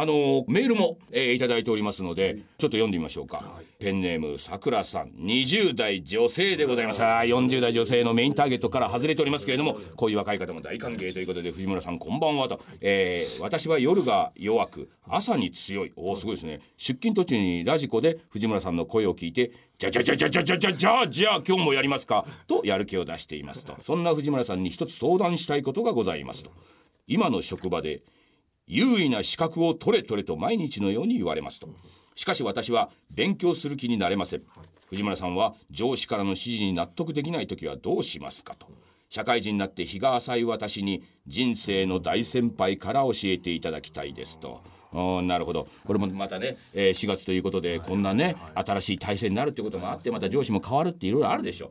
あのメールも、えー、いただいておりますので、ちょっと読んでみましょうか、ペンネームさくらさん。20代女性でございます。40代女性のメインターゲットから外れておりますけれどもこういう若い方も大歓迎ということで藤村さんこんばんはと、えー、私は夜が弱く朝に強い。おおすごいですね。出勤途中にラジコで藤村さんの声を聞いてじゃじゃじゃじゃじゃじゃじゃじゃじゃ今日もやりますかとやる気を出していますと。そんな藤村さんに一つ相談したいことがございますと。今の職場で優位な資格を取れ取れと毎日のように言われますとしかし私は勉強する気になれません藤村さんは上司からの指示に納得できない時はどうしますかと社会人になって日が浅い私に人生の大先輩から教えていただきたいですと。なるほどこれもまたね、えー、4月ということでこんなね新しい体制になるっていうこともあってまた上司も変わるっていろいろあるでしょう。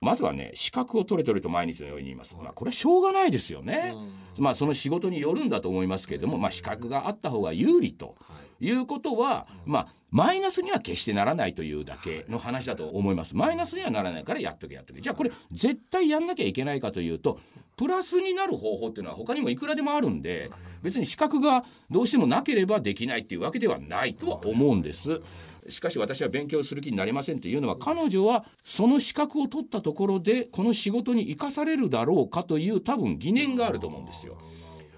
まずはね資格を取れ取れと毎日のように言います、まあ、これはしょうがないですよね、まあその仕事によるんだと思いますけれども、まあ、資格があった方が有利ということは、まあマイナスには決してならないというだけの話だと思います。マイナスにはならないからやっとけやっとけ。じゃあこれ絶対やんなきゃいけないかというとプラスになる方法っていうのは他にもいくらでもあるんで別に資格がどうしてもなければできないっていうわけではないとは思うんです。しかし私は勉強する気になりませんというのは彼女はその資格を取ったところでこの仕事に生かされるだろうかという多分疑念があると思うんですよ。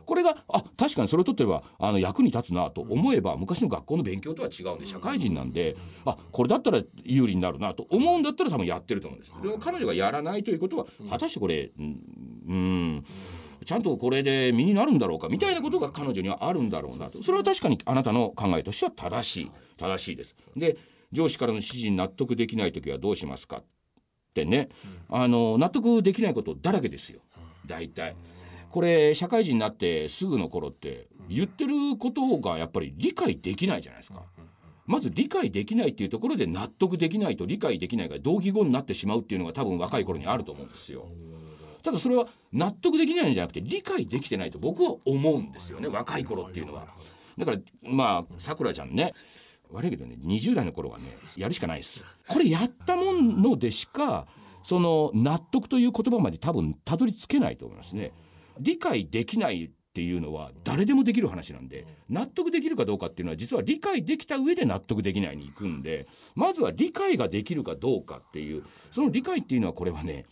これがあ確かにそれを取ってればあの役に立つなと思えば昔の学校の勉強とは違うんで社会人なんであこれだったら有利になるなと思うんだったら多分やってると思うんです。でも彼女がやらないということは果たしてこれうんちゃんとこれで身になるんだろうかみたいなことが彼女にはあるんだろうなと。それは確かにあなたの考えとしては正しい正しいです。で上司からの指示に納得できない時はどうしますかってね、あの納得できないことだらけですよ。大体。これ社会人になってすぐの頃って言ってることがやっぱり理解できないじゃないですか。まず理解できないっていうところで納得できないと理解できないが同義語になってしまうっていうのが多分若い頃にあると思うんですよ。ただそれは納得できないんじゃなくて理解できてないと僕は思うんですよね若い頃っていうのは。だからまあさくらちゃんね悪いけどね20代の頃はねやるしかないです。これやったものでしかその納得という言葉まで多分たどり着けないと思いますね。理解できないっていうのは誰でもできる話なんで納得できるかどうかっていうのは実は理解できた上で納得できないに行くんでまずは理解ができるかどうかっていうその理解っていうのはこれはね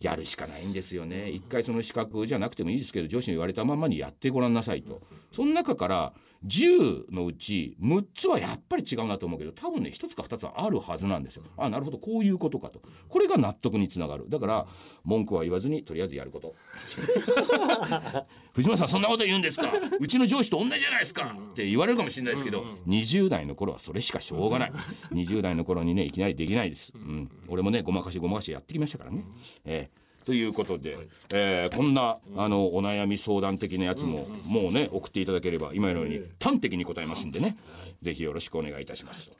やるしかないんですよね。一回その資格じゃなくてもいいですけど上司に言われたままにやってごらんなさいと。その中から10のうち6つはやっぱり違うなと思うけど多分ね1つか2つはあるはずなんですよ。あなるほど。こういうことかと。これが納得につながる。だから文句は言わずにとりあえずやること。藤間さんそんなこと言うんですか。うちの上司と同じじゃないですか。って言われるかもしれないですけど、20代の頃はそれしかしょうがない。20代の頃にねいきなりできないです、うん、俺もねごまかしごまかしやってきましたからね、えーということで、はい、えー、こんなあのお悩み相談的なやつも、もうね送っていただければ今のように端的に答えますんでね、ぜひよろしくお願いいたします。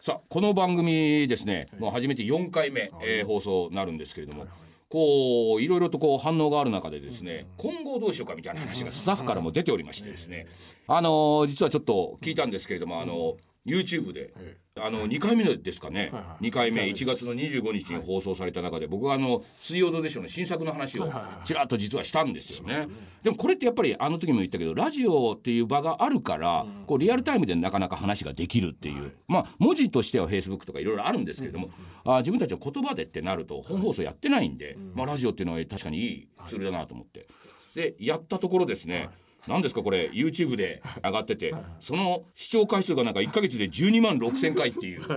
さあこの番組ですね、もう初めて4回目、えー、放送なるんですけれども。こういろいろとこう反応がある中でですね、今後どうしようかみたいな話がスタッフからも出ておりましてですね、あのー、実はちょっと聞いたんですけれども、あのー YouTube で、あの2回目ですかね、は2回目1月の25日に放送された中で僕はあの「水曜どうでしょう」の新作の話をちらっと実はしたんですよね。でもこれってやっぱりあの時も言ったけどラジオっていう場があるからこうリアルタイムでなかなか話ができるっていう。まあ文字としては Facebook とかいろいろあるんですけれどもあ自分たちの言葉でってなると本放送やってないんでまあラジオっていうのは確かにいいツールだなと思って。でやったところですね何ですかこれ？YouTube で上がっててその視聴回数がなんか1か月で12万6千回っていう。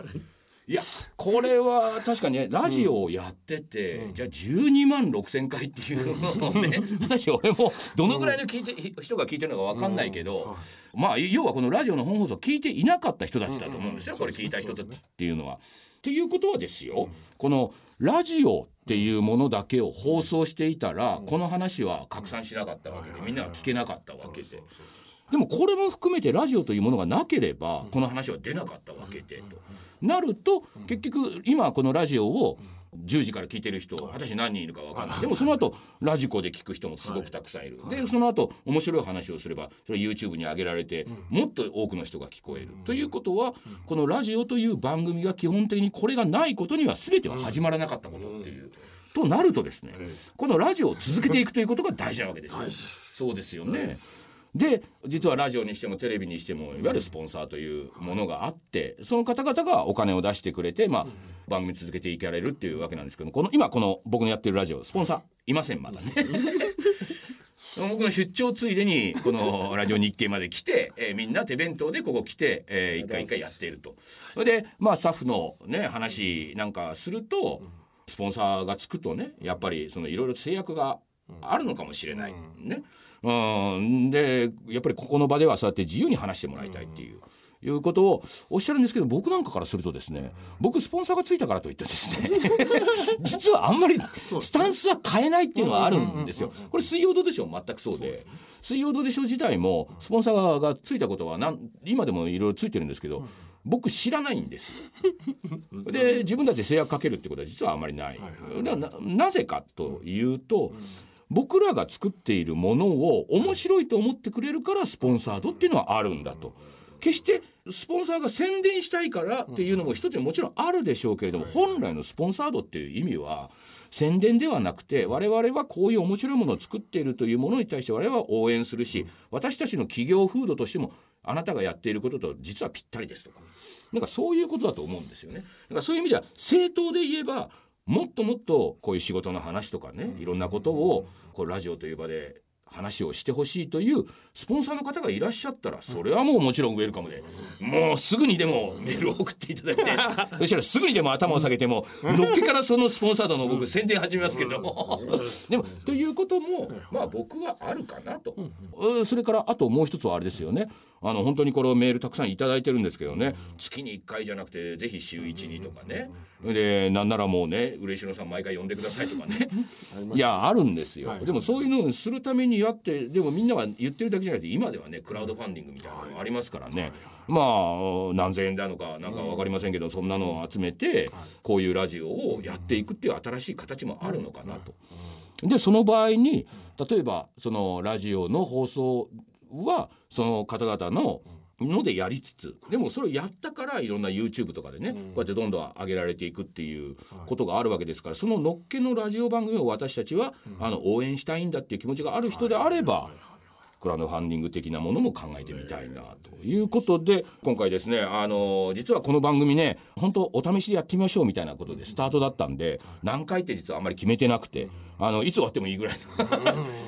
いやこれは確かにねラジオをやってて、うん、じゃあ12万6千回っていうのをね 私俺もどのぐらいの聞いて、人が聞いてるのか分かんないけど、うん、まあ要はこのラジオの本放送聞いていなかった人たちだと思うんですよ、これ聞いた人たちっていうのは。っていうことはですよ、このラジオっていうものだけを放送していたら、この話は拡散しなかったわけでみんなが聞けなかったわけで。でもこれも含めてラジオというものがなければこの話は出なかったわけでと。なると結局今このラジオを10時から聞いてる人果たして何人いるか分かんない。でもその後ラジコで聞く人もすごくたくさんい。るでその後面白い話をすればそれ YouTube に上げられてもっと多くの人が聞こえる。ということはこのラジオという番組が基本的にこれがないことには全ては始まらなかったことっていう。となるとですねこのラジオを続けていくということが大事なわけですよ。そうですよね。で実はラジオにしてもテレビにしてもいわゆるスポンサーというものがあってその方々がお金を出してくれて、まあ、番組続けていかれるっていうわけなんですけどこの今この僕のやってるラジオスポンサーいませんまだね。僕の出張ついでにこのラジオ日経まで来て、えー、みんな手弁当でここ来て、えー、一回一回やっていると。それでまあスタッフのね話なんかするとスポンサーがつくとねやっぱりそのいろいろ制約があるのかもしれない、ね。うん、でやっぱりここの場ではそうやって自由に話してもらいたいっていう。いうことをおっしゃるんですけど僕なんかからするとですね僕スポンサーがついたからといってですね 実はあんまりスタンスは変えないっていうのはあるんですよ。これ水曜どうでしょう全くそうで。水曜どうでしょう自体もスポンサーがついたことはなん今でもいろいろついてるんですけど僕知らないんです。よ。で自分たちで制約かけるってことは実はあまりない。ななぜかというと、僕らが作っているものを面白いと思ってくれるからスポンサードっていうのはあるんだと。決してスポンサーが宣伝したいからっていうのも一つもちろんあるでしょうけれども本来のスポンサードっていう意味は宣伝ではなくて我々はこういう面白いものを作っているというものに対して我々は応援するし私たちの企業風土としてもあなたがやっていることと実はぴったりですとかなんかそういうことだと思うんですよね。だからそういう意味では正当で言えばもっともっとこういう仕事の話とかねいろんなことをこうラジオという場で話をしてほしいというスポンサーの方がいらっしゃったらそれはもうもちろんウェルカムでもうすぐにでもメールを送っていただいて そしたらすぐにでも頭を下げてものっけからそのスポンサードの僕宣伝始めますけれども。でもということもまあ僕はあるかなと。それからあともう一つはあれですよねあの本当にこれメールたくさん頂いてるんですけどね。月に1回じゃなくてぜひ週1にとかね。でなんならもうね嬉野さん毎回呼んでくださいとかね。いやあるんですよ、でもそういうのをするためにやってでもみんなが言ってるだけじゃなくて今ではねクラウドファンディングみたいなのがありますからね、まあ何千円なのかなんか分かりませんけど、そんなのを集めてこういうラジオをやっていくっていう新しい形もあるのかなと。でその場合に例えばそのラジオの放送はその方々ののでやりつつでもそれをやったからいろんな YouTube とかでね、こうやってどんどん上げられていくっていうことがあるわけですからそののっけのラジオ番組を私たちは、あの応援したいんだっていう気持ちがある人であれば。クラウドファンディング的なものも考えてみたいなということで今回ですねあの実はこの番組ね本当お試しでやってみましょうみたいなことでスタートだったんで何回って実はあんまり決めてなくてあのいつ終わってもいいぐらい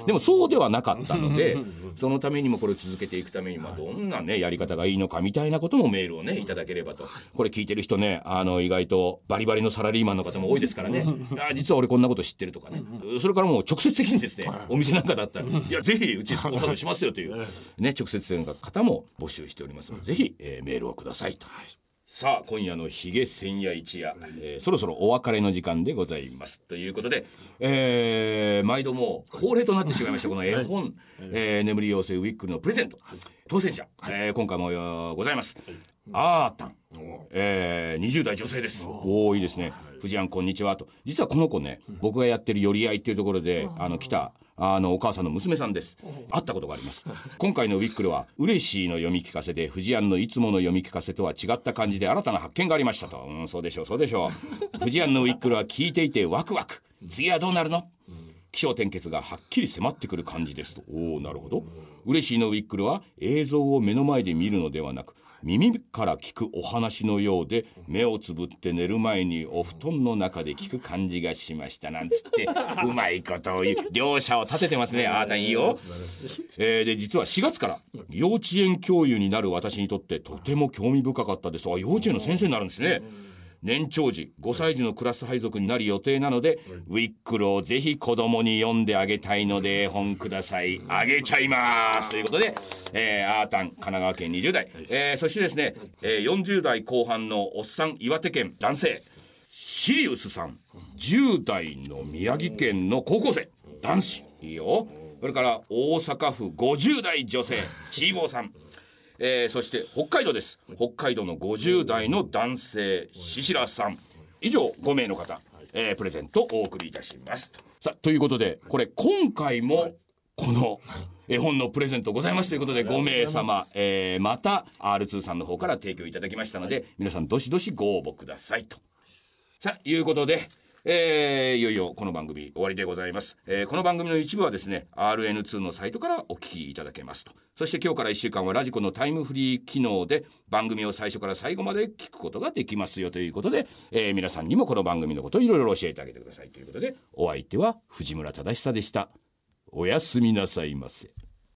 でもそうではなかったのでそのためにもこれを続けていくためにまあどんなねやり方がいいのかみたいなこともメールをねいただければと。これ聞いてる人ねあの意外とバリバリのサラリーマンの方も多いですからね。あ実は俺こんなこと知ってるとかね。それからもう直接的にですねお店なんかだったらいやぜひうちスポンサーしますよというね直接的な方も募集しておりますのでぜひ、えー、メールをくださいと。さあ今夜のひげ千夜一夜、えー、そろそろお別れの時間でございます。ということで、えー、毎度もう恒例となってしまいましたこの絵本、はい、えー、眠り妖精ウィックルのプレゼント、はい、当選者、はい、えー、今回もございます、はい、あーたん、えー、20代女性です。おおいいですね。藤庵こんにちはと。実はこの子ね僕がやってる寄り合いっていうところであの来たあのお母さんの娘さんです。会ったことがあります。今回のウィックルは嬉しいの読み聞かせで藤庵のいつもの読み聞かせとは違った感じで新たな発見がありましたと。うんそうでしょうそうでしょう。藤庵のウィックルは聞いていてワクワク。次はどうなるの？気象転結がはっきり迫ってくる感じですと。おおなるほど。嬉しいのウィックルは映像を目の前で見るのではなく耳から聞くお話のようで目をつぶって寝る前にお布団の中で聞く感じがしましたなんつって うまいことを言う。両者を立ててますね。あーたんいいよ、えー、で実は4月から幼稚園教諭になる私にとってとても興味深かったです。あ幼稚園の先生になるんですね、年長児5歳児のクラス配属になる予定なのでウィックルをぜひ子供に読んであげたいので絵本ください。あげちゃいます。ということで、えー、アータン神奈川県20代、えー、そしてですね、えー、40代後半のおっさん岩手県男性。シリウスさん10代の宮城県の高校生。男子。いいよ。それから大阪府50代女性。チーボーさんえー、そして北海道です。北海道の50代の男性シシラさん。以上5名の方、えー、プレゼントお送りいたします。さあということでこれ今回もこの絵本のプレゼントございますということで5名様、えー、また R2 さんの方から提供いただきましたので皆さんどしどしご応募くださいと。さあいうことでえー、いよいよこの番組終わりでございます、えー、この番組の一部はですね RN2 のサイトからお聞きいただけますと。そして今日から1週間はラジコのタイムフリー機能で番組を最初から最後まで聞くことができますよということで、えー、皆さんにもこの番組のことをいろいろ教えてあげてくださいということでお相手は藤村忠久でした。おやすみなさいませ。